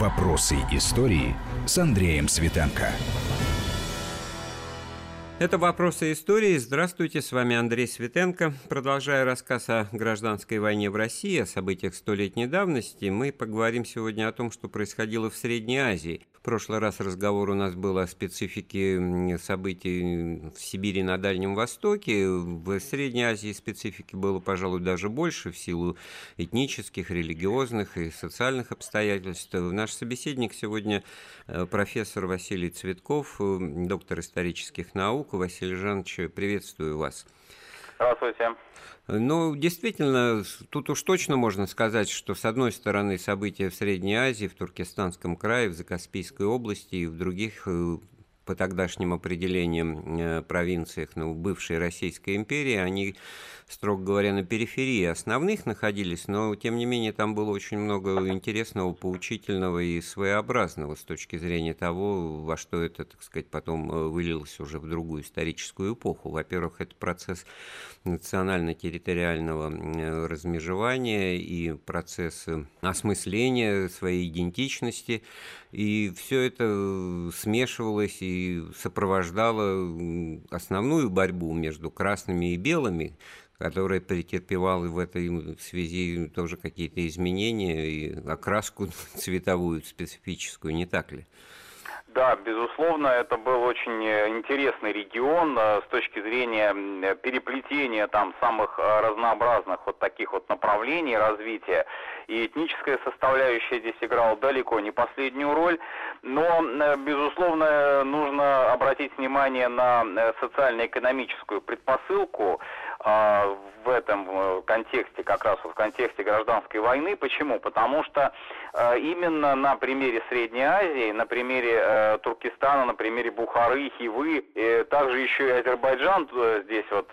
Вопросы истории с Андреем Светенко. Это «Вопросы истории». Здравствуйте, с вами Андрей Светенко. Продолжая рассказ о гражданской войне в России, о событиях столетней давности, мы поговорим сегодня о том, что происходило в Средней Азии. Прошлый раз разговор у нас был о специфике событий в Сибири на Дальнем Востоке. В Средней Азии специфики было, пожалуй, даже больше в силу этнических, религиозных и социальных обстоятельств. Наш собеседник сегодня э, профессор Василий Цветков, э, доктор исторических наук. Василий Жанович, приветствую вас. Здравствуйте. Ну, действительно, тут уж точно можно сказать, что, с одной стороны, события в Средней Азии, в Туркестанском крае, в Закаспийской области и в других э, по тогдашним определениям э, провинциях ну, бывшей Российской империи, они строго говоря, на периферии основных находились, но, тем не менее, там было очень много интересного, поучительного и своеобразного с точки зрения того, во что это, так сказать, потом э, вылилось уже в другую историческую эпоху. Во-первых, это процесс национально-территориального э, размежевания и процесс осмысления своей идентичности, и все это смешивалось и сопровождало основную борьбу между красными и белыми, которая претерпевала в этой связи тоже какие-то изменения и окраску цветовую специфическую, не так ли? Да, безусловно, это был очень э, интересный регион э, с точки зрения переплетения там самых э, разнообразных вот таких вот направлений развития. И этническая составляющая здесь играла далеко не последнюю роль. Но, безусловно, нужно обратить внимание на социально-экономическую предпосылку в этом э, контексте, как раз вот в контексте гражданской войны. Почему? Потому что э, именно на примере Средней Азии, на примере э, Туркестана, на примере Бухары, Хивы, также еще и Азербайджан здесь вот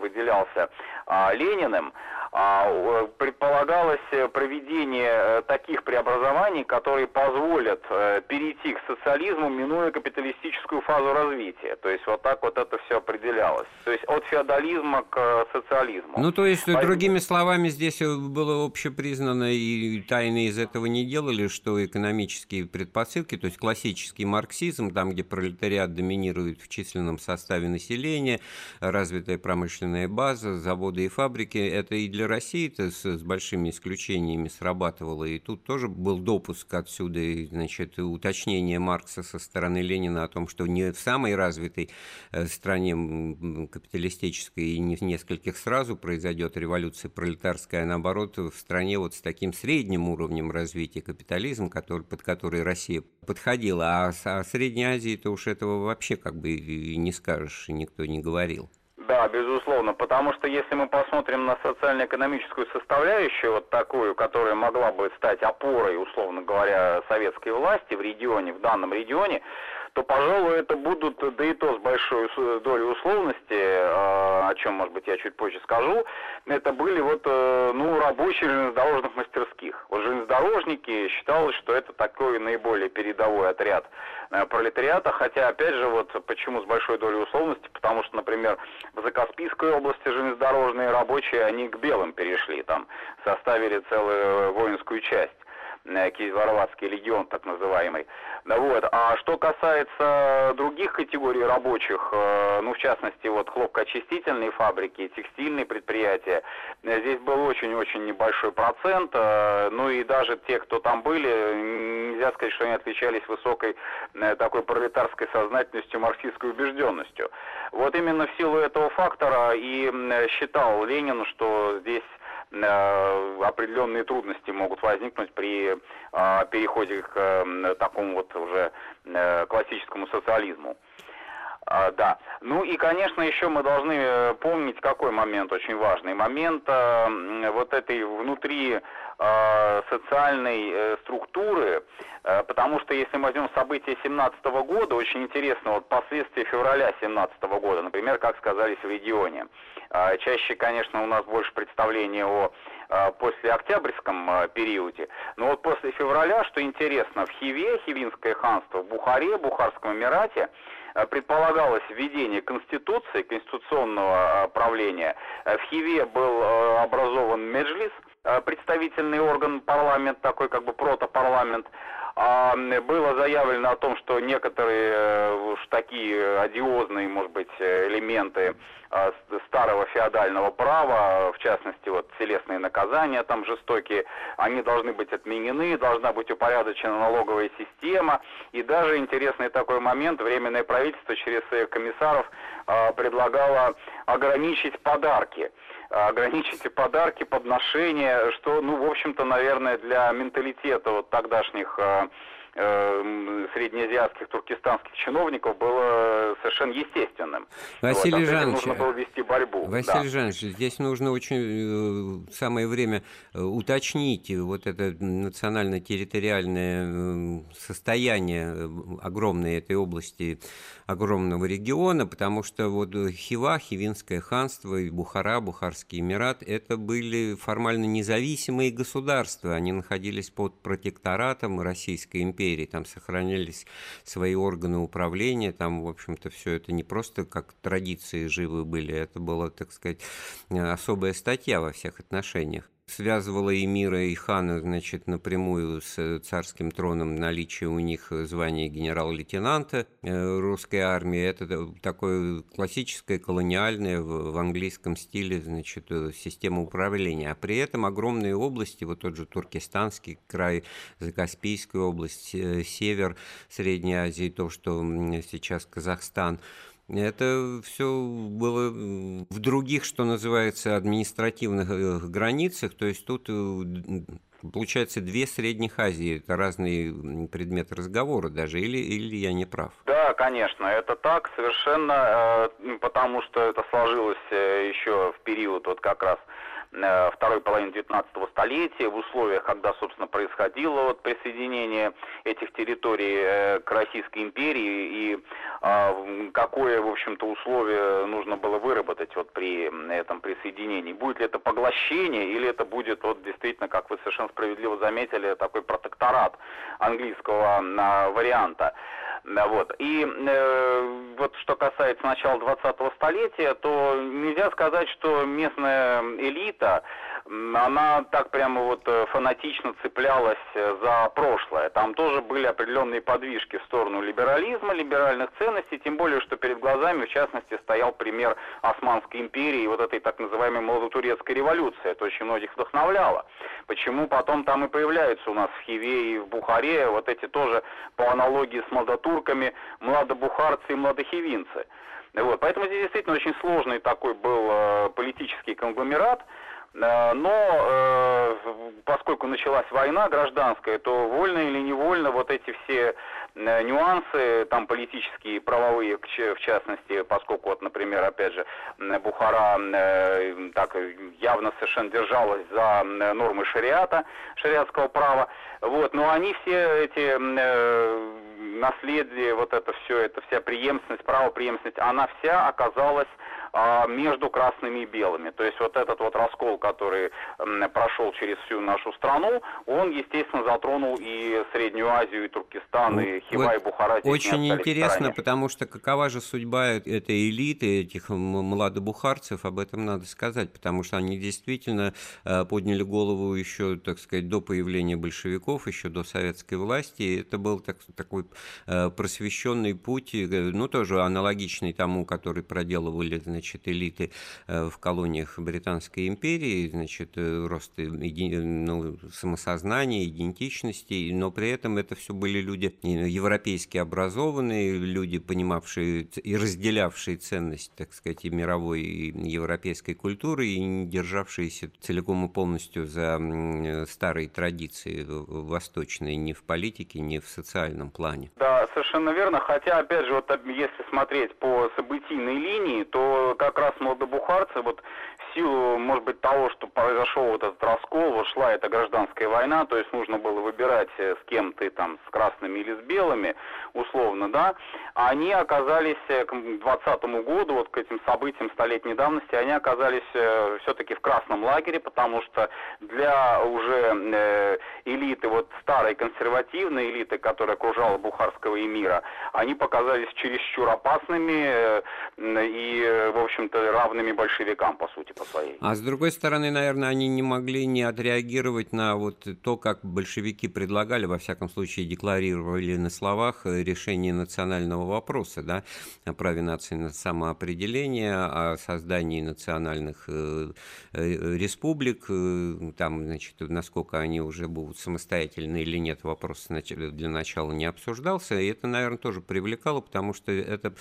выделялся а, Лениным, а, предполагалось проведение таких преобразований, которые позволят перейти к социализму, минуя капиталистическую фазу развития. То есть вот так вот это все определялось. То есть от феодализма к социализму. Ну, то есть, Поэтому... другими словами, здесь было общепризнано, и тайны из этого не делали, что экономические предпосылки, то есть классический марксизм, там, где пролетариат доминирует в численном составе населения, развитая промышленная база, заводы и фабрики, это и для России-то с, с большими исключениями срабатывало, и тут тоже был допуск отсюда, значит, уточнение Маркса со стороны Ленина о том, что не в самой развитой э, стране капиталистической и не нескольких сразу произойдет революция пролетарская, а наоборот в стране вот с таким средним уровнем развития капитализм, который, под который Россия подходила, а о Средней Азии-то уж этого вообще как бы и не скажешь, и никто не говорил. Да, безусловно, потому что если мы посмотрим на социально-экономическую составляющую, вот такую, которая могла бы стать опорой, условно говоря, советской власти в регионе, в данном регионе, то, пожалуй, это будут, да и то с большой долей условности, а, о чем, может быть, я чуть позже скажу, это были вот, э, ну, рабочие железнодорожных мастерских. Вот железнодорожники считалось, что это такой наиболее передовой отряд э, пролетариата, хотя, опять же, вот почему с большой долей условности, потому что, например, в Закаспийской области железнодорожные рабочие, они к белым перешли, там, составили целую воинскую часть. Э, Киевароватский легион, так называемый. Вот. А что касается других категорий рабочих, э, ну, в частности, вот хлопкоочистительные фабрики, текстильные предприятия, э, здесь был очень-очень небольшой процент, ну и даже те, кто там были, нельзя сказать, что они отличались высокой такой пролетарской сознательностью, марксистской убежденностью. Вот именно в силу этого фактора и считал Ленин, что здесь определенные трудности могут возникнуть при э, переходе к такому вот уже э, классическому социализму. А, да. Ну и, конечно, еще мы должны помнить, какой момент очень важный. Момент вот этой внутри социальной структуры, потому что если мы возьмем события 17 года, очень интересно, вот последствия февраля 17 года, например, как сказались в регионе. А, чаще, конечно, у нас больше представления о а, послеоктябрьском а, периоде. Но вот после февраля, что интересно, в Хиве, Хивинское ханство, в Бухаре, Бухарском Эмирате, предполагалось введение конституции, конституционного правления. В Хиве был образован Меджлис, представительный орган парламент, такой как бы протопарламент, А было заявлено о том, что некоторые э, уж такие одиозные, может быть, элементы старого феодального права, в частности, вот телесные наказания там жестокие, они должны быть отменены, должна быть упорядочена налоговая система. И даже интересный такой момент, Временное правительство через своих комиссаров а, предлагало ограничить подарки ограничить подарки, подношения, что, ну, в общем-то, наверное, для менталитета вот тогдашних а, э, среднеазиатских, туркестанских чиновников было совершенно естественным. Василий вот, Жанович, нужно было вести борьбу. Василий да. Жанович, здесь нужно очень э, самое время э, уточнить вот это национально-территориальное состояние огромной этой области, огромного региона, потому что вот Хива, Хивинское ханство и Бухара, Бухарский Эмират, это были формально независимые государства, они находились под протекторатом Российской империи, там сохранялись свои органы управления, там, в общем-то, все это не просто как традиции живы были, это была, так сказать, особая статья во всех отношениях связывала эмира и хана, значит, напрямую с царским троном наличие у них звания генерал-лейтенанта э, русской армии. Это такое классическое колониальное в английском стиле, значит, система управления. А при этом огромные области, вот тот же Туркестанский край, Закаспийская область, э, север Средней Азии, то, что сейчас Казахстан – это все было в других, что называется, административных э, границах. То есть тут э, Получается, две средних Азии – это разные предметы разговора даже, или, или я не прав? Да, конечно, это так совершенно, э, потому что это сложилось еще в период вот как раз Э, второй половины 19 столетия, в условиях, когда, собственно, происходило вот присоединение этих территорий э, к Российской империи и а, какое, в общем-то, условие нужно было выработать вот при этом присоединении. Будет ли это поглощение или это будет вот действительно, как вы совершенно справедливо заметили, такой протекторат английского а, варианта. Вот. И э, вот что касается начала 20-го столетия, то нельзя сказать, что местная элита она так прямо вот э, фанатично цеплялась э, за прошлое. Там тоже были определенные подвижки в сторону либерализма, либеральных ценностей, тем более, что перед глазами, в частности, стоял пример Османской империи и вот этой так называемой молодотурецкой революции. Это очень многих вдохновляло. Почему потом там и появляются у нас в Хиве и в Бухаре вот эти тоже, по аналогии с молодотурками, младобухарцы и младохивинцы. Вот. Поэтому здесь действительно очень сложный такой был э, политический конгломерат, Э, но э, поскольку началась война гражданская, то вольно или невольно вот эти все нюансы, там политические, правовые, в частности, поскольку вот, например, опять же, Бухара так явно совершенно держалась за нормы шариата, шариатского права, вот, но они все эти наследие, вот это все, это вся преемственность, правопреемственность, она вся оказалась между красными и белыми. То есть вот этот вот раскол, который прошел через всю нашу страну, он, естественно, затронул и Среднюю Азию, и Туркестан, ну, и Хива, вот и Бухара. Очень интересно, потому что какова же судьба этой элиты, этих младобухарцев, об этом надо сказать, потому что они действительно э, подняли голову еще, так сказать, до появления большевиков, еще до советской власти. Это был так, такой э, просвещенный путь, э, ну, тоже аналогичный тому, который проделывали, значит, элиты э, в колониях Британской империи, значит, э, рост ну, самосознания, идентичности, но при этом это все были люди европейски образованные, люди, понимавшие и разделявшие ценность, так сказать, и мировой, и европейской культуры, и не державшиеся целиком и полностью за старые традиции восточные ни в политике, ни в социальном плане. Да, совершенно верно, хотя, опять же, вот если смотреть по событийной линии, то как раз молодобухарцы, вот в силу, может быть, того, что произошел вот этот раскол, вот шла эта гражданская война, то есть нужно было выбирать, э, с кем ты там, с красными или с белыми, условно, да, они оказались э, к 20 году, вот к этим событиям столетней давности, они оказались э, все-таки в красном лагере, потому что для уже элиты, вот старой консервативной элиты, которая окружала бухарского эмира, они показались чересчур опасными и, в общем-то, равными большевикам, по сути, по своей. А с другой стороны, наверное, они не могли не отреагировать на вот то, как большевики предлагали, во всяком случае, декларировали на словах решение национального вопроса, да, о праве нации на самоопределение, о создании национальных э, э, республик, э, там, значит, насколько они уже будут самостоятельны или нет, вопрос для начала не обсуждался, и это, наверное, тоже привлекало, потому что эта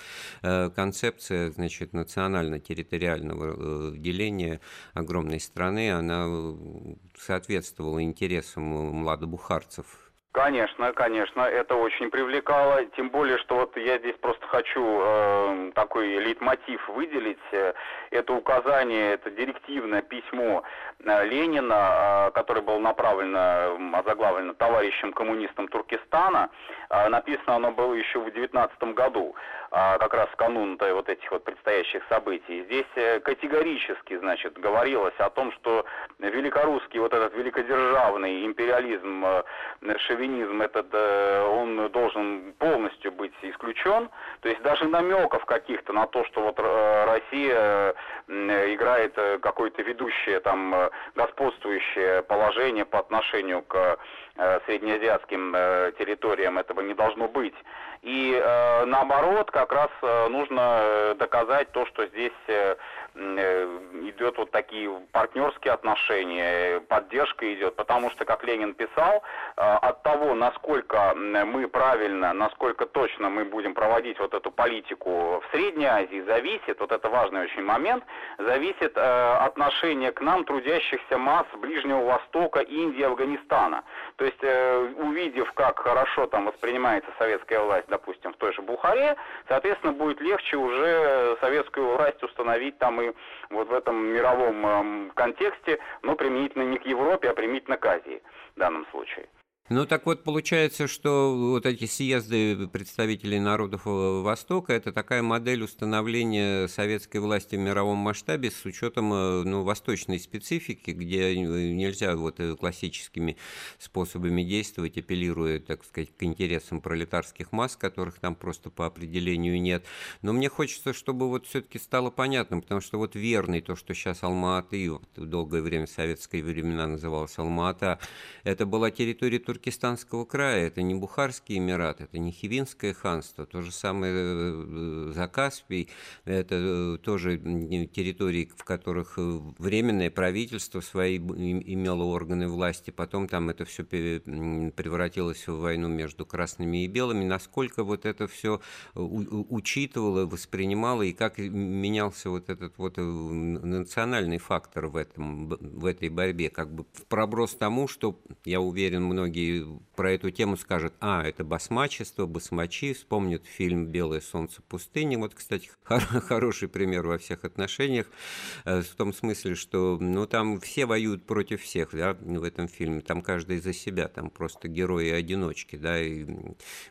концепция, значит, национально-территориального деления огромной страны, она соответствовала интересам младобухарцев Конечно, конечно, это очень привлекало, тем более, что вот я здесь просто хочу э, такой лейтмотив выделить. Это указание, это директивное письмо э, Ленина, э, которое было направлено, озаглавлено товарищем коммунистом Туркестана. Э, написано оно было еще в 19 году, э, как раз в канун вот этих вот предстоящих событий. Здесь э, категорически, значит, говорилось о том, что великорусский вот этот великодержавный империализм э, шовинизм этот, э, он должен полностью быть исключен. То есть даже намеков каких-то на то, что вот э, Россия э, играет какое-то ведущее, там, господствующее положение по отношению к среднеазиатским территориям, этого не должно быть. И наоборот, как раз нужно доказать то, что здесь идет вот такие партнерские отношения, поддержка идет, потому что, как Ленин писал, от того, насколько мы правильно, насколько точно мы будем проводить вот эту политику в Средней Азии, зависит, вот это важный очень момент, зависит э, отношение к нам трудящихся масс Ближнего Востока, Индии, Афганистана. То есть, э, увидев, как хорошо там воспринимается советская власть, допустим, в той же Бухаре, соответственно, будет легче уже советскую власть установить там и вот в этом мировом э, контексте, но применительно не к Европе, а применительно к Азии в данном случае. Ну так вот получается, что вот эти съезды представителей народов Востока это такая модель установления советской власти в мировом масштабе с учетом э, ну, восточной специфики, где нельзя вот э, классическими способами действовать, апеллируя, так сказать, к интересам пролетарских масс, которых там просто по определению нет. Но мне хочется, чтобы вот все-таки стало понятным, потому что вот верный то, что сейчас Алма-Аты, вот долгое время в советские времена называлась Алма-Ата, это была территория Турции Туркестанского края, это не Бухарский Эмират, это не Хивинское ханство, то же самое э, Закаспий, это э, тоже территории, в которых э, временное правительство свои имело органы власти, потом там это все превратилось в войну между красными и белыми, насколько вот это все учитывало, воспринимало и как менялся вот этот вот национальный фактор в, этом, в этой борьбе, как бы в проброс тому, что, я уверен, многие про эту тему скажет, а, это басмачество, басмачи, вспомнит фильм «Белое солнце пустыни». Вот, кстати, хороший пример во всех отношениях, э, в том смысле, что, ну, там все воюют против всех, да, в этом фильме, там каждый за себя, там просто герои-одиночки, да, и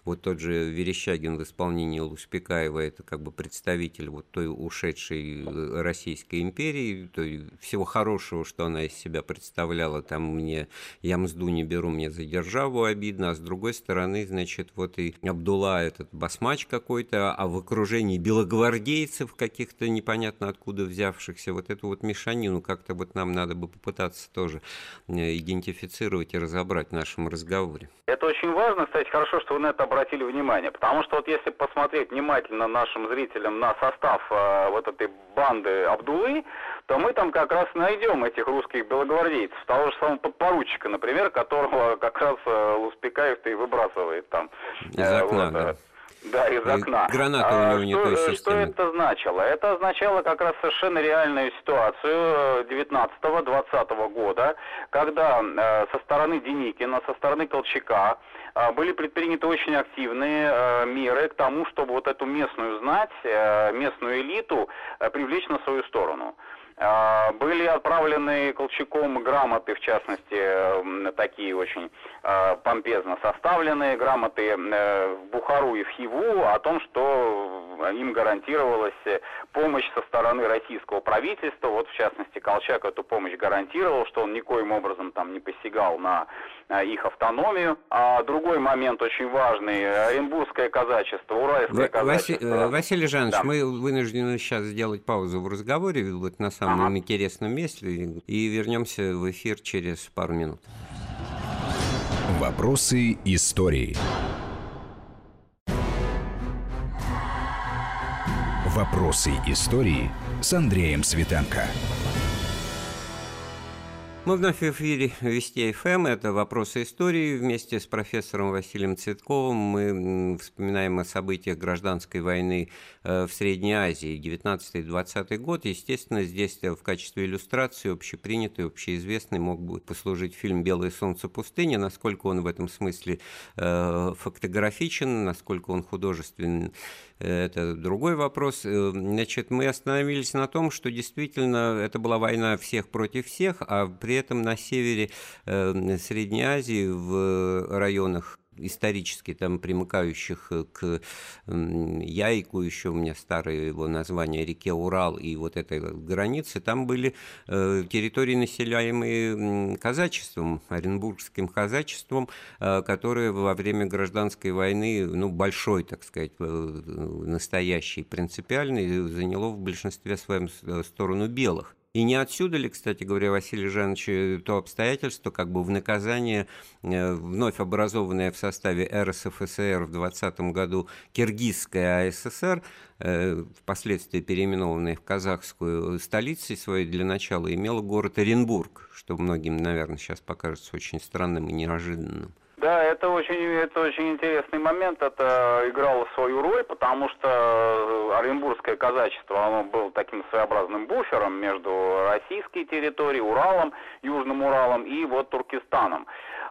вот тот же Верещагин в исполнении Луспекаева, это как бы представитель вот той ушедшей э, Российской империи, то всего хорошего, что она из себя представляла, там мне, я мзду не беру, мне задержать державу обидно, а с другой стороны, значит, вот и Абдулла этот басмач какой-то, а в окружении белогвардейцев каких-то непонятно откуда взявшихся, вот эту вот мешанину как-то вот нам надо бы попытаться тоже э, идентифицировать и разобрать в нашем разговоре. Это очень важно, кстати, хорошо, что вы на это обратили внимание, потому что вот если посмотреть внимательно нашим зрителям на состав э, вот этой банды Абдулы, то мы там как раз найдем этих русских белогвардейцев, того же самого подпоручика, например, которого как раз э, Луспекаев-то и выбрасывает там. Из э, окна, вот, да. Да, из окна. Граната у него а, не что, той. Что это значило? Это означало как раз совершенно реальную ситуацию 19-20 года, когда э, со стороны Деникина, со стороны Колчака э, были предприняты очень активные э, меры к тому, чтобы вот эту местную знать, э, местную элиту э, привлечь на свою сторону. А, были отправлены Колчаком грамоты, в частности, такие очень а, помпезно составленные грамоты э, в Бухару и в Хиву о том, что им гарантировалась помощь со стороны российского правительства. Вот, в частности, Колчак эту помощь гарантировал, что он никоим образом там не посягал на их автономию. А другой момент очень важный, Оренбургское казачество, Уральское казачество. Василий Жанович, да. мы вынуждены сейчас сделать паузу в разговоре, вот на самом ага. интересном месте, и вернемся в эфир через пару минут. Вопросы истории. Вопросы истории с Андреем Светенко. Мы вновь в эфире Вести ФМ. Это «Вопросы истории». Вместе с профессором Василием Цветковым мы вспоминаем о событиях гражданской войны э, в Средней Азии 19-20 год. Естественно, здесь в качестве иллюстрации общепринятый, общеизвестный мог бы послужить фильм «Белое солнце пустыни». Насколько он в этом смысле э, фактографичен, насколько он художественный, это другой вопрос. Э, значит, мы остановились на том, что действительно это была война всех против всех, а при этом на севере э, Средней Азии, в районах исторически там примыкающих э, к Яйку, еще у меня старое его название, реке Урал и вот этой границы, там были э, территории, населяемые казачеством, оренбургским казачеством, э, которое во время гражданской войны, ну, большой, так сказать, настоящий, принципиальный, заняло в большинстве своем сторону белых. И не отсюда ли, кстати говоря, Василий Жанович, то обстоятельство, как бы в наказание э, вновь образованное в составе РСФСР в 20 году Киргизская АССР, э, впоследствии переименованная в казахскую столицей своей для начала, имела город Оренбург, что многим, наверное, сейчас покажется очень странным и неожиданным. Да, это очень, это очень интересный момент. Это играло свою роль, потому что э, Оренбургское казачество, оно было таким своеобразным буфером между российской территорией, Уралом, Южным Уралом и вот Туркестаном.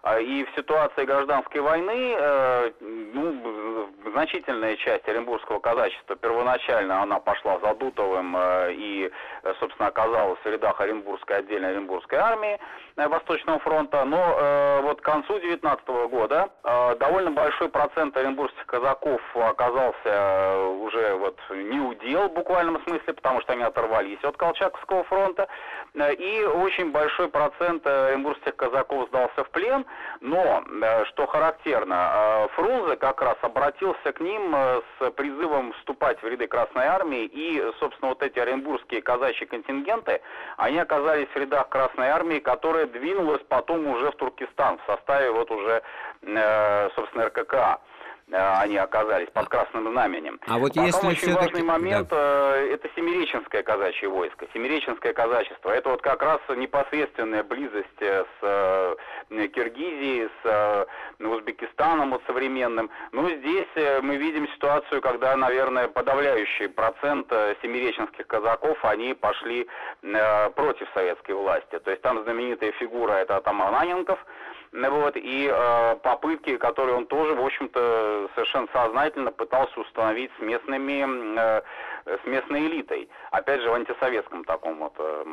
А, и в ситуации гражданской войны э, ну, значительная часть Оренбургского казачества первоначально она пошла за Дутовым э, и, собственно, оказалась в рядах Оренбургской отдельной Оренбургской армии Восточного фронта. Но вот к концу 19 года э, довольно большой процент оренбургских казаков оказался э, уже вот не удел в буквальном смысле, потому что они оторвались от Колчаковского фронта, э, и очень большой процент оренбургских казаков сдался в плен, но, что характерно, Фрунзе как раз обратился к ним с призывом вступать в ряды Красной Армии, и, собственно, вот эти оренбургские казачьи контингенты, они оказались в рядах Красной Армии, которая двинулась потом уже в Туркестан в составе вот уже Э, собственно, РКК э, они оказались под красным знаменем. А вот Потом если очень важный момент да. Э, это Семиреченское казачье войско, Семиреченское казачество. Это вот как раз непосредственная близость с Киргизией, с Узбекистаном вот современным. Но здесь мы видим ситуацию, когда, наверное, подавляющий процент семиреченских казаков, они пошли против советской власти. То есть там знаменитая фигура это атаман Аненков, вот, и э, попытки, которые он тоже, в общем-то, совершенно сознательно пытался установить с местными, э, с местной элитой. Опять же, в антисоветском таком вот э,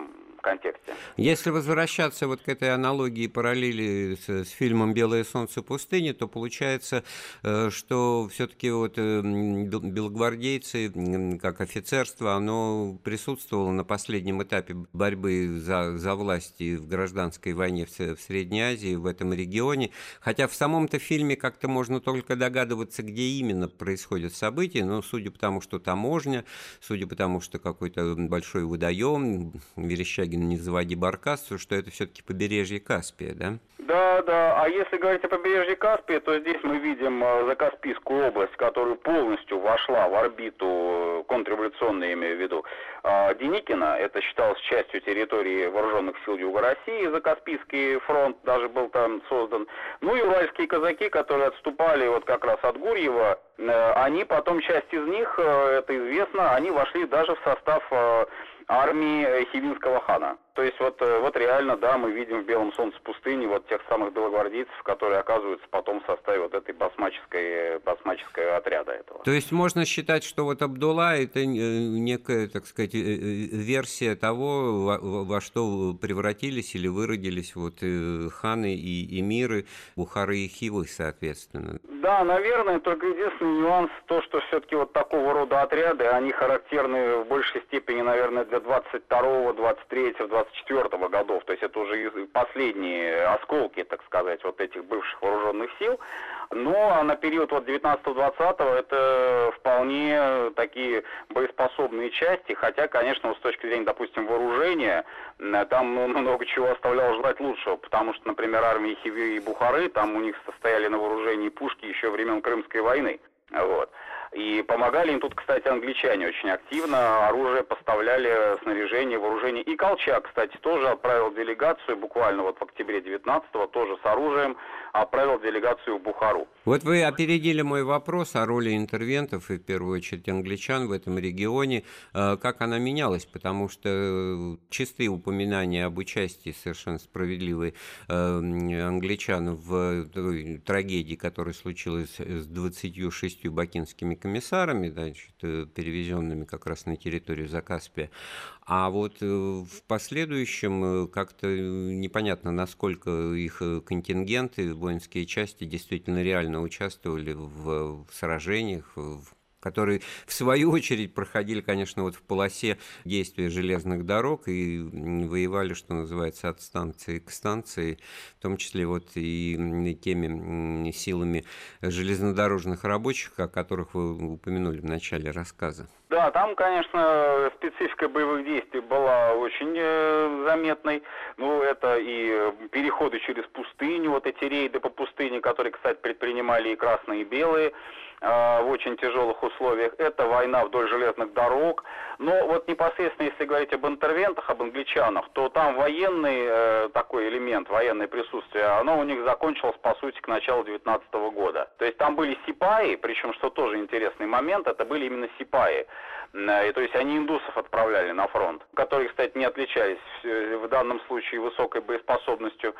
контексте. Если возвращаться вот к этой аналогии, параллели с, с фильмом «Белое солнце пустыни», то получается, э, что все-таки вот э, белогвардейцы, как офицерство, оно присутствовало на последнем этапе борьбы за, за власти в гражданской войне в, в Средней Азии, в этом регионе. Хотя в самом-то фильме как-то можно только догадываться, где именно происходят события, но судя по тому, что таможня, судя по тому, что какой-то большой водоем, Верещагин не заводи баркасу, что это все-таки побережье Каспия, да? Да, да. А если говорить о побережье Каспия, то здесь мы видим э, Закаспийскую область, которая полностью вошла в орбиту э, контрреволюционной, имею в виду, а, Деникина. Это считалось частью территории вооруженных сил Юга России. Закаспийский фронт даже был там создан. Ну и уральские казаки, которые отступали вот как раз от Гурьева, э, они потом, часть из них, это известно, они вошли даже в состав армии Хивинского хана. То есть вот, э, вот реально, да, мы видим в Белом солнце пустыни вот тех самых белогвардейцев, которые оказываются потом в составе вот этой басмаческой, басмаческой отряда этого. То есть можно считать, что вот Абдулла это э, некая, так сказать, э, версия того, во, во что превратились или выродились вот ханы и эмиры, Бухары и Хивы, соответственно. Да, наверное, только единственный нюанс то, что все-таки вот такого рода отряды, они характерны в большей степени, наверное, для 22, 23, 24 23-24 годов, то есть это уже последние осколки, так сказать, вот этих бывших вооруженных сил. А на период вот 19-20 это вполне такие боеспособные части, хотя, конечно, с точки зрения, допустим, вооружения, там ну, много чего оставляло желать лучшего, потому что, например, армии Хиви и Бухары, там у них состояли на вооружении пушки еще времен Крымской войны. Вот. И помогали им тут, кстати, англичане очень активно. Оружие поставляли, снаряжение, вооружение. И Колчак, кстати, тоже отправил делегацию, буквально вот в октябре 19-го, тоже с оружием, отправил делегацию в Бухару. Вот вы опередили мой вопрос о роли интервентов, и в первую очередь англичан в этом регионе. Э, как она менялась? Потому что чистые упоминания об участии совершенно справедливой э, англичан в трагедии, которая случилась с 26 бакинскими комиссарами, значит, э, перевезенными как раз на территорию Закаспия. А вот э, в последующем э, как-то непонятно, насколько их контингенты, воинские части действительно реально участвовали в сражениях, в которые в свою очередь проходили, конечно, вот в полосе действия железных дорог и воевали, что называется, от станции к станции, в том числе вот и теми силами железнодорожных рабочих, о которых вы упомянули в начале рассказа. Да, там, конечно, специфика боевых действий была очень э, заметной. Ну, это и переходы через пустыню, вот эти рейды по пустыне, которые, кстати, предпринимали и красные, и белые. Э, в очень тяжелых условиях. Это война вдоль железных дорог. Но вот непосредственно, если говорить об интервентах, об англичанах, то там военный э, такой элемент, военное присутствие, оно у них закончилось, по сути, к началу 19 года. То есть там были сипаи, причем, что тоже интересный момент, это были именно сипаи. Э, и, то есть они индусов отправляли на фронт, которые, кстати, не отличались в данном случае высокой боеспособностью.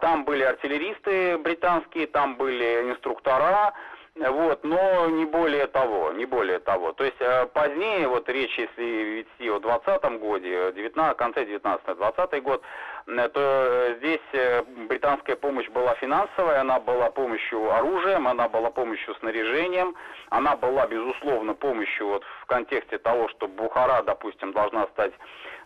Там были артиллеристы британские, там были инструктора, вот, но не более того, не более того. То есть э, позднее, вот речь, если вести о 20 годе, 19, конце 19-20 год, э, то здесь э, британская помощь была финансовая, она была помощью оружием, она была помощью снаряжением, она была, безусловно, помощью вот в контексте того, что Бухара, допустим, должна стать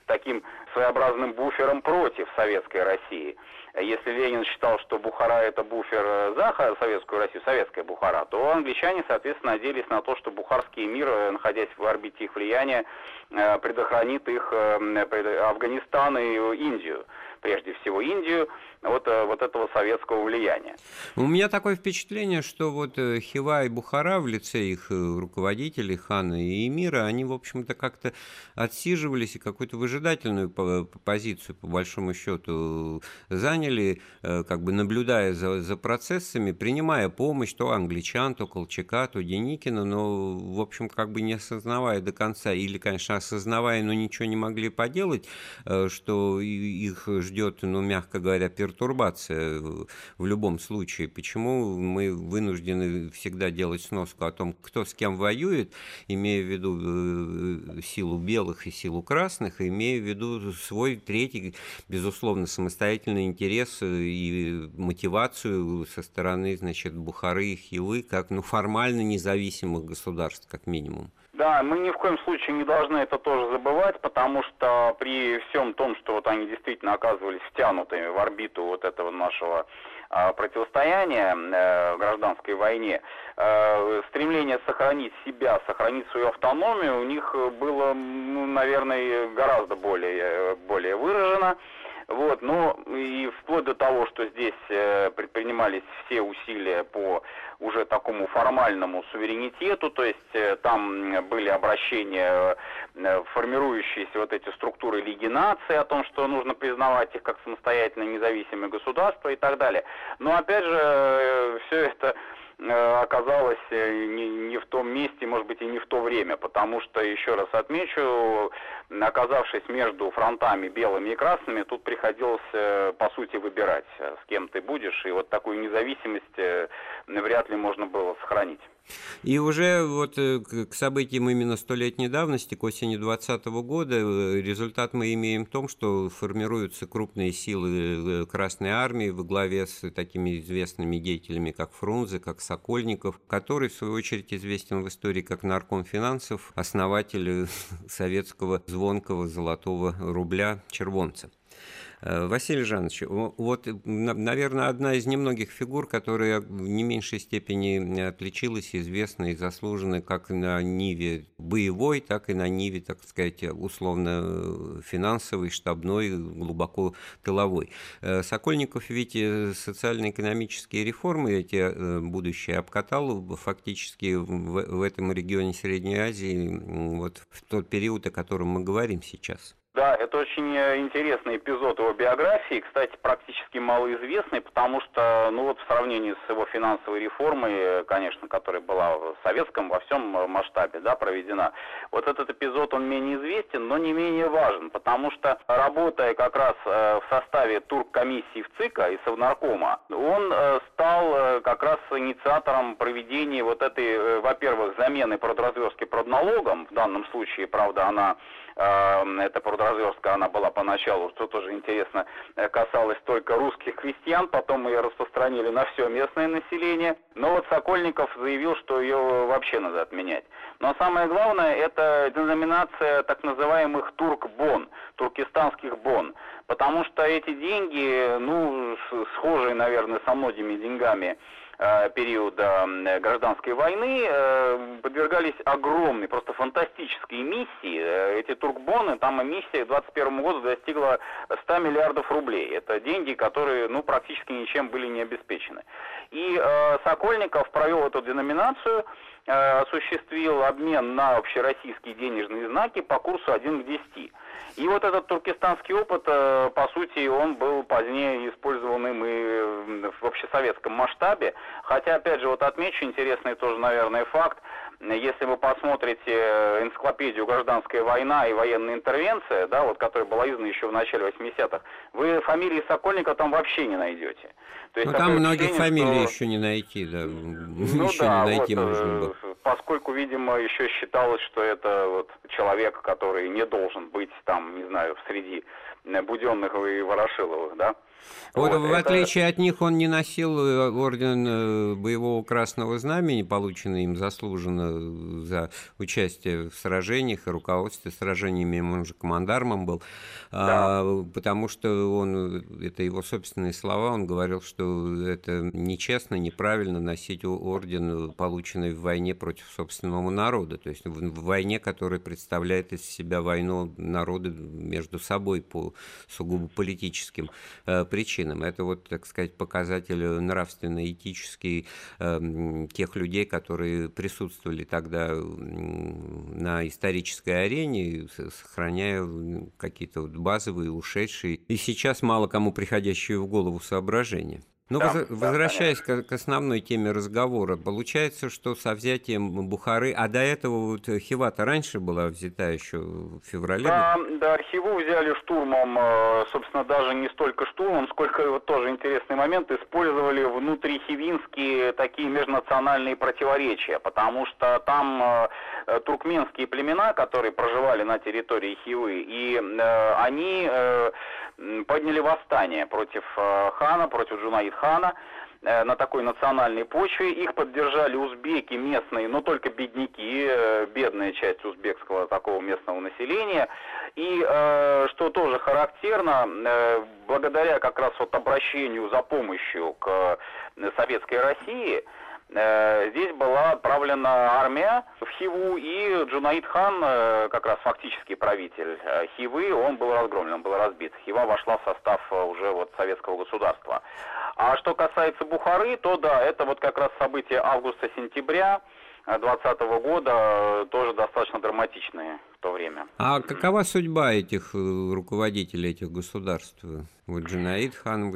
таким своеобразным буфером против советской России. Если Ленин считал, что Бухара это буфер за советскую Россию, советская Бухара, то англичане, соответственно, надеялись на то, что бухарский мир, э, находясь в орбите их влияния, э, предохранит их э, Афганистан и Индию прежде всего Индию, вот, э, вот этого советского влияния. У меня такое впечатление, что вот э, Хива и Бухара в лице их э, руководителей, хана и эмира, они, в общем-то, как-то отсиживались и какую-то выжидательную позицию, по большому счету, заняли, как бы наблюдая за, за процессами, принимая помощь то англичан, то Колчака, то Деникина, но, в общем, как бы не осознавая до конца, или, конечно, осознавая, но ничего не могли поделать, что их ждет ну, мягко говоря, пертурбация в любом случае. Почему мы вынуждены всегда делать сноску о том, кто с кем воюет, имея в виду э, силу белых и силу красных, имея в виду свой третий, безусловно, самостоятельный интерес и мотивацию со стороны, значит, Бухары и Хивы, как, ну, формально независимых государств, как минимум. Да, мы ни в коем случае не должны это тоже забывать, потому что при всем том, что вот они действительно оказывались втянутыми в орбиту вот этого нашего а, противостояния э, гражданской войне, э, стремление сохранить себя, сохранить свою автономию у них было, ну, наверное, гораздо более, более выражено. Вот, но и вплоть до того, что здесь э, предпринимались все усилия по уже такому формальному суверенитету, то есть э, там были обращения, э, формирующиеся вот эти структуры Лиги наций о том, что нужно признавать их как самостоятельно независимые государства и так далее. Но опять же, все это оказалась э, не, не в том месте, может быть, и не в то время, потому что, еще раз отмечу, оказавшись между фронтами белыми и красными, тут приходилось, э, по сути, выбирать, с кем ты будешь, и вот такую независимость вряд ли можно было сохранить. И уже вот э, к событиям именно столетней давности, к осени 2020 года, э, результат мы имеем в том, что формируются крупные силы э, Красной Армии во главе с такими известными деятелями, как Фрунзе, как Сокольников, который, в свою очередь, известен в истории как нарком финансов, основатель советского звонкого золотого рубля червонца. Э, Василий Жанович, вот, наверное, одна из немногих фигур, которая в не меньшей степени отличилась, известна и заслужена как на ниве боевой, так и на ниве, так сказать, условно финансовой, штабной, глубоко тыловой. Э, Сокольников ведь социально-экономические реформы эти э, будущее обкатал фактически в, в этом регионе Средней Азии вот в тот период, о котором мы говорим сейчас. Да, это очень э, интересный эпизод его биографии, кстати, практически малоизвестный, потому что, ну вот в сравнении с его финансовой реформой, э, конечно, которая была в советском во всем э, масштабе, да, проведена, вот этот эпизод, он менее известен, но не менее важен, потому что, работая как раз в составе туркомиссии в ЦИКа и Совнаркома, он стал как раз инициатором проведения вот этой, во-первых, замены продразверстки продналогом, в данном случае, правда, она эта продразверстка, она была поначалу, что тоже интересно, э, касалась только русских крестьян, потом мы ее распространили на все местное население. Но вот Сокольников заявил, что ее вообще надо отменять. Но самое главное, это деноминация так называемых турк-бон, туркестанских бон. Потому что эти деньги, ну, схожие, наверное, со многими деньгами, Э, периода гражданской войны э, подвергались огромной, просто фантастической эмиссии. Э, эти туркбоны, там эмиссия к 2021 году достигла 100 миллиардов рублей. Это деньги, которые ну, практически ничем были не обеспечены. И Сокольников провел эту деноминацию, осуществил обмен на общероссийские денежные знаки по курсу 1 к 10. И вот этот туркестанский опыт, э, по сути, он был позднее использованным и в общесоветском масштабе. Хотя, опять же, вот отмечу интересный тоже, наверное, факт. Если вы посмотрите э, энциклопедию «Гражданская война» и «Военная интервенция», да, вот, которая была издана еще в начале 80-х, вы фамилии Сокольника там вообще не найдете. То есть, ну, там многих фамилий что... еще не найти, да. Ну, еще да, не найти вот, можно э, было. Поскольку, видимо, еще считалось, что это вот человек, который не должен быть там, не знаю, среди Буденных и Ворошиловых, да. Вот, вот в это... отличие от них он не носил э, орден э, боевого красного знамени, полученный им заслуженно за участие в сражениях и руководстве сражениями, он же командармом был, да. а, потому что он, это его собственные слова, он говорил, что это нечестно, неправильно носить орден, полученный в войне против собственного народа, то есть в, войне, которая представляет из себя войну народа между собой по сугубо политическим э, причинам. Это вот, так сказать, показатель нравственно-этический э, тех людей, которые присутствовали тогда на исторической арене, сохраняя какие-то вот базовые, ушедшие и сейчас мало кому приходящие в голову соображения. Ну, да, воз, да, возвращаясь к, к основной теме разговора, получается, что со взятием Бухары, а до этого вот Хивата раньше была взята еще в феврале? Да, да, Хиву взяли штурмом, э, собственно, даже не столько штурмом, сколько, вот тоже интересный момент, использовали внутрихивинские такие межнациональные противоречия, потому что там э, туркменские племена, которые проживали на территории Хивы, и э, они подняли восстание против э, хана, против Джунаид хана э, на такой национальной почве. Их поддержали узбеки местные, но только бедняки, э, бедная часть узбекского такого местного населения. И что тоже характерно, благодаря как раз вот обращению за помощью к советской России, здесь была отправлена армия в Хиву, и Джунаид хан, э, как раз фактический правитель э, Хивы, он был разгромлен, он был разбит. Хива вошла в состав уже вот советского государства. А что касается Бухары, то да, это вот как раз события августа-сентября 2020 года тоже достаточно драматичные в то время. А какова судьба этих руководителей этих государств? Вот Джунаид хан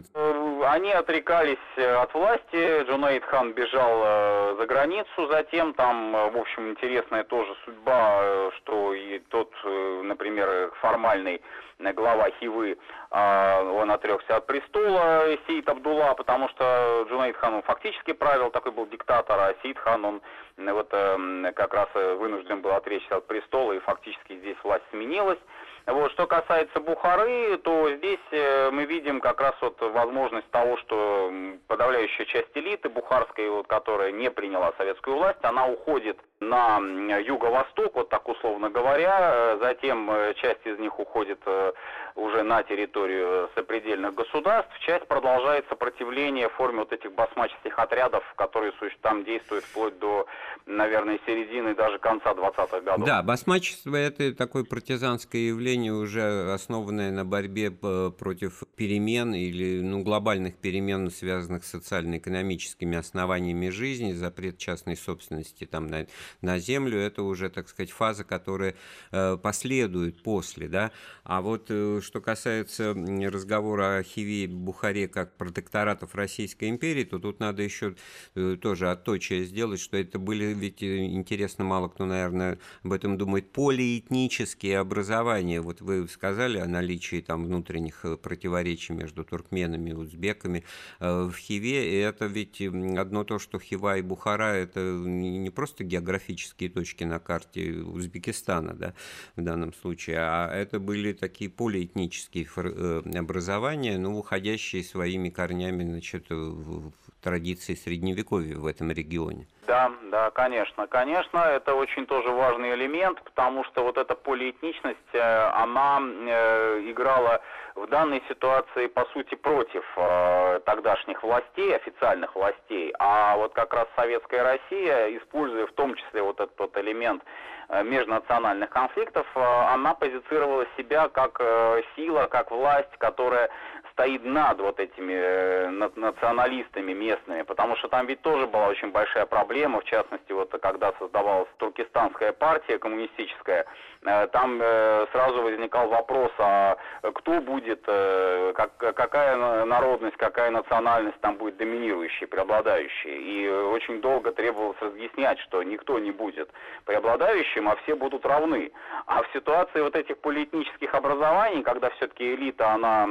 они отрекались э, от власти, Джунаид хан бежал э, за границу, затем там, э, в общем, интересная тоже судьба, что и тот, например, формальный глава Хивы, а, он отрекся от престола, Сеид Абдулла, потому что Джунаид хан он фактически правил, такой был диктатор, а Сеид хан он вот как раз вынужден был отречься от престола, и фактически здесь власть сменилась. Вот, что касается Бухары, то здесь э, мы видим как раз вот возможность того, что подавляющая часть элиты бухарской, вот, которая не приняла советскую власть, она уходит на юго-восток, вот так условно говоря, э, затем э, часть из них уходит уже на территорию сопредельных государств, часть продолжает сопротивление в форме вот этих басмаческих отрядов, которые там действуют вплоть до, наверное, середины, даже конца 20-х годов. Да, басмачество – это такое партизанское явление, уже основанное на борьбе против перемен или ну, глобальных перемен, связанных с социально-экономическими основаниями жизни, запрет частной собственности там, на, на землю – это уже, так сказать, фаза, которая э, последует после. Да? А вот э, что касается разговора о Хиве и Бухаре как протекторатов Российской империи, то тут надо еще э, тоже отточие сделать, что это были, ведь э, интересно, мало кто, наверное, об этом думает, полиэтнические образования. Вот вы сказали о наличии там внутренних э, противоречий между туркменами и узбеками в Хиве, и это ведь одно то, что Хива и Бухара – это не просто географические точки на карте Узбекистана, да, в данном случае, а это были такие полиэтнические этнические э, образования, но уходящие своими корнями значит, в традиции средневековья в этом регионе. Да, да, конечно. Конечно, это очень тоже важный элемент, потому что вот эта полиэтничность, э, она э, играла в данной ситуации, по сути, против тогдашних властей, официальных властей, а вот как раз советская Россия, используя в том числе вот этот вот элемент Э, межнациональных конфликтов, э, она позиционировала себя как э, сила, как власть, которая стоит над вот этими националистами местными, потому что там ведь тоже была очень большая проблема, в частности, вот когда создавалась туркестанская партия коммунистическая, там сразу возникал вопрос, а кто будет, как, какая народность, какая национальность там будет доминирующей, преобладающей. И очень долго требовалось разъяснять, что никто не будет преобладающим, а все будут равны. А в ситуации вот этих полиэтнических образований, когда все-таки элита, она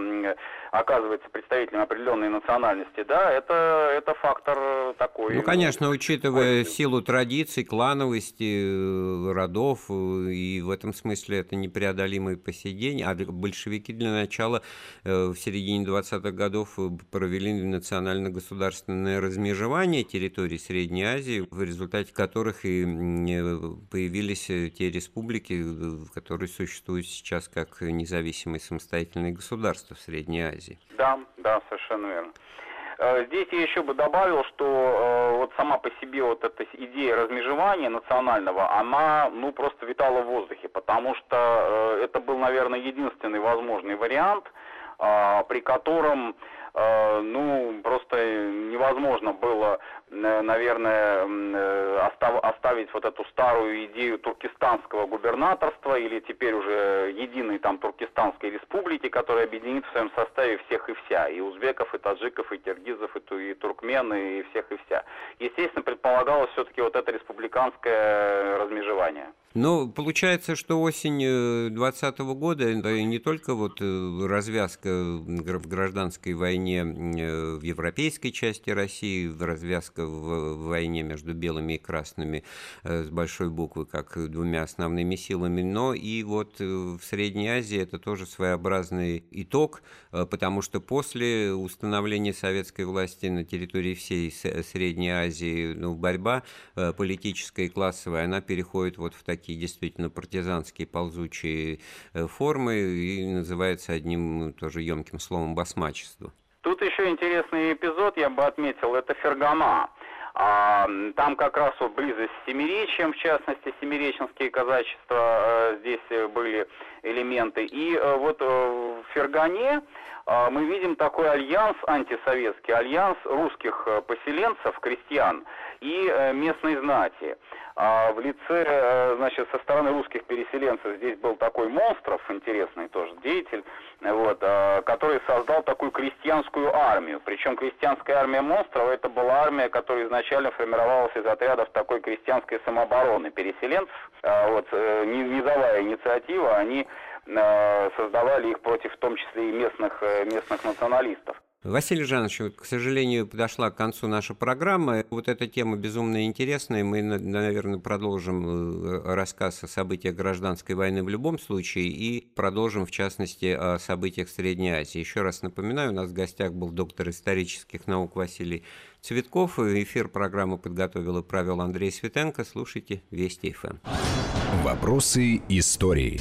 оказывается представителем определенной национальности, да, это, это фактор такой. Ну, конечно, учитывая такой... силу традиций, клановости, э, родов, э, и в этом смысле это непреодолимый по сей день. А большевики для начала э, в середине 20-х годов провели национально-государственное размежевание территорий Средней Азии, в результате которых и появились те республики, которые существуют сейчас как независимые самостоятельные государства в Средней Азии. Да, да, совершенно верно. Э, здесь я еще бы добавил, что э, вот сама по себе вот эта идея размежевания национального, она ну просто витала в воздухе, потому что э, это был, наверное, единственный возможный вариант, э, при котором ну просто невозможно было наверное, э, оставить вот эту старую идею туркестанского губернаторства или теперь уже единой там туркестанской республики, которая объединит в своем составе всех и вся, и узбеков, и таджиков, и киргизов, и, и туркмен, и всех и вся. Естественно, предполагалось все-таки вот это республиканское размежевание. Ну, получается, что осень 2020 э, года не только вот э, развязка в гражданской войне в европейской части России, развязка в войне между белыми и красными э, с большой буквы, как двумя основными силами, но и вот э, в Средней Азии это тоже своеобразный итог, э, потому что после установления советской власти на территории всей Средней Азии ну, борьба политическая и классовая, она переходит вот в такие действительно партизанские ползучие формы и называется одним тоже емким словом басмачество. Тут еще интересный эпизод, я бы отметил, это Фергана. А, там как раз вот близость с Семиречьем, в частности, семиреченские казачества э, здесь были элементы. И э, вот э, в Фергане э, мы видим такой альянс антисоветский, альянс русских э, поселенцев, крестьян и э, местной знати. А в лице, э, значит, со стороны русских переселенцев здесь был такой Монстров, интересный тоже деятель, вот, э, который создал такую крестьянскую армию. Причем крестьянская армия Монстрова это была армия, которая изначально формировалась из отрядов такой крестьянской самообороны переселенцев. А вот, э, низовая инициатива, они создавали их против в том числе и местных, местных националистов. Василий Жанович, к сожалению, подошла к концу наша программа. Вот эта тема безумно интересная. Мы, наверное, продолжим э, рассказ о событиях гражданской войны в любом случае и продолжим, в частности, о событиях Средней Азии. Еще раз напоминаю, у нас в гостях был доктор исторических наук Василий Цветков. Эфир программы подготовил и провел Андрей Светенко. Слушайте Вести ФМ. Вопросы истории.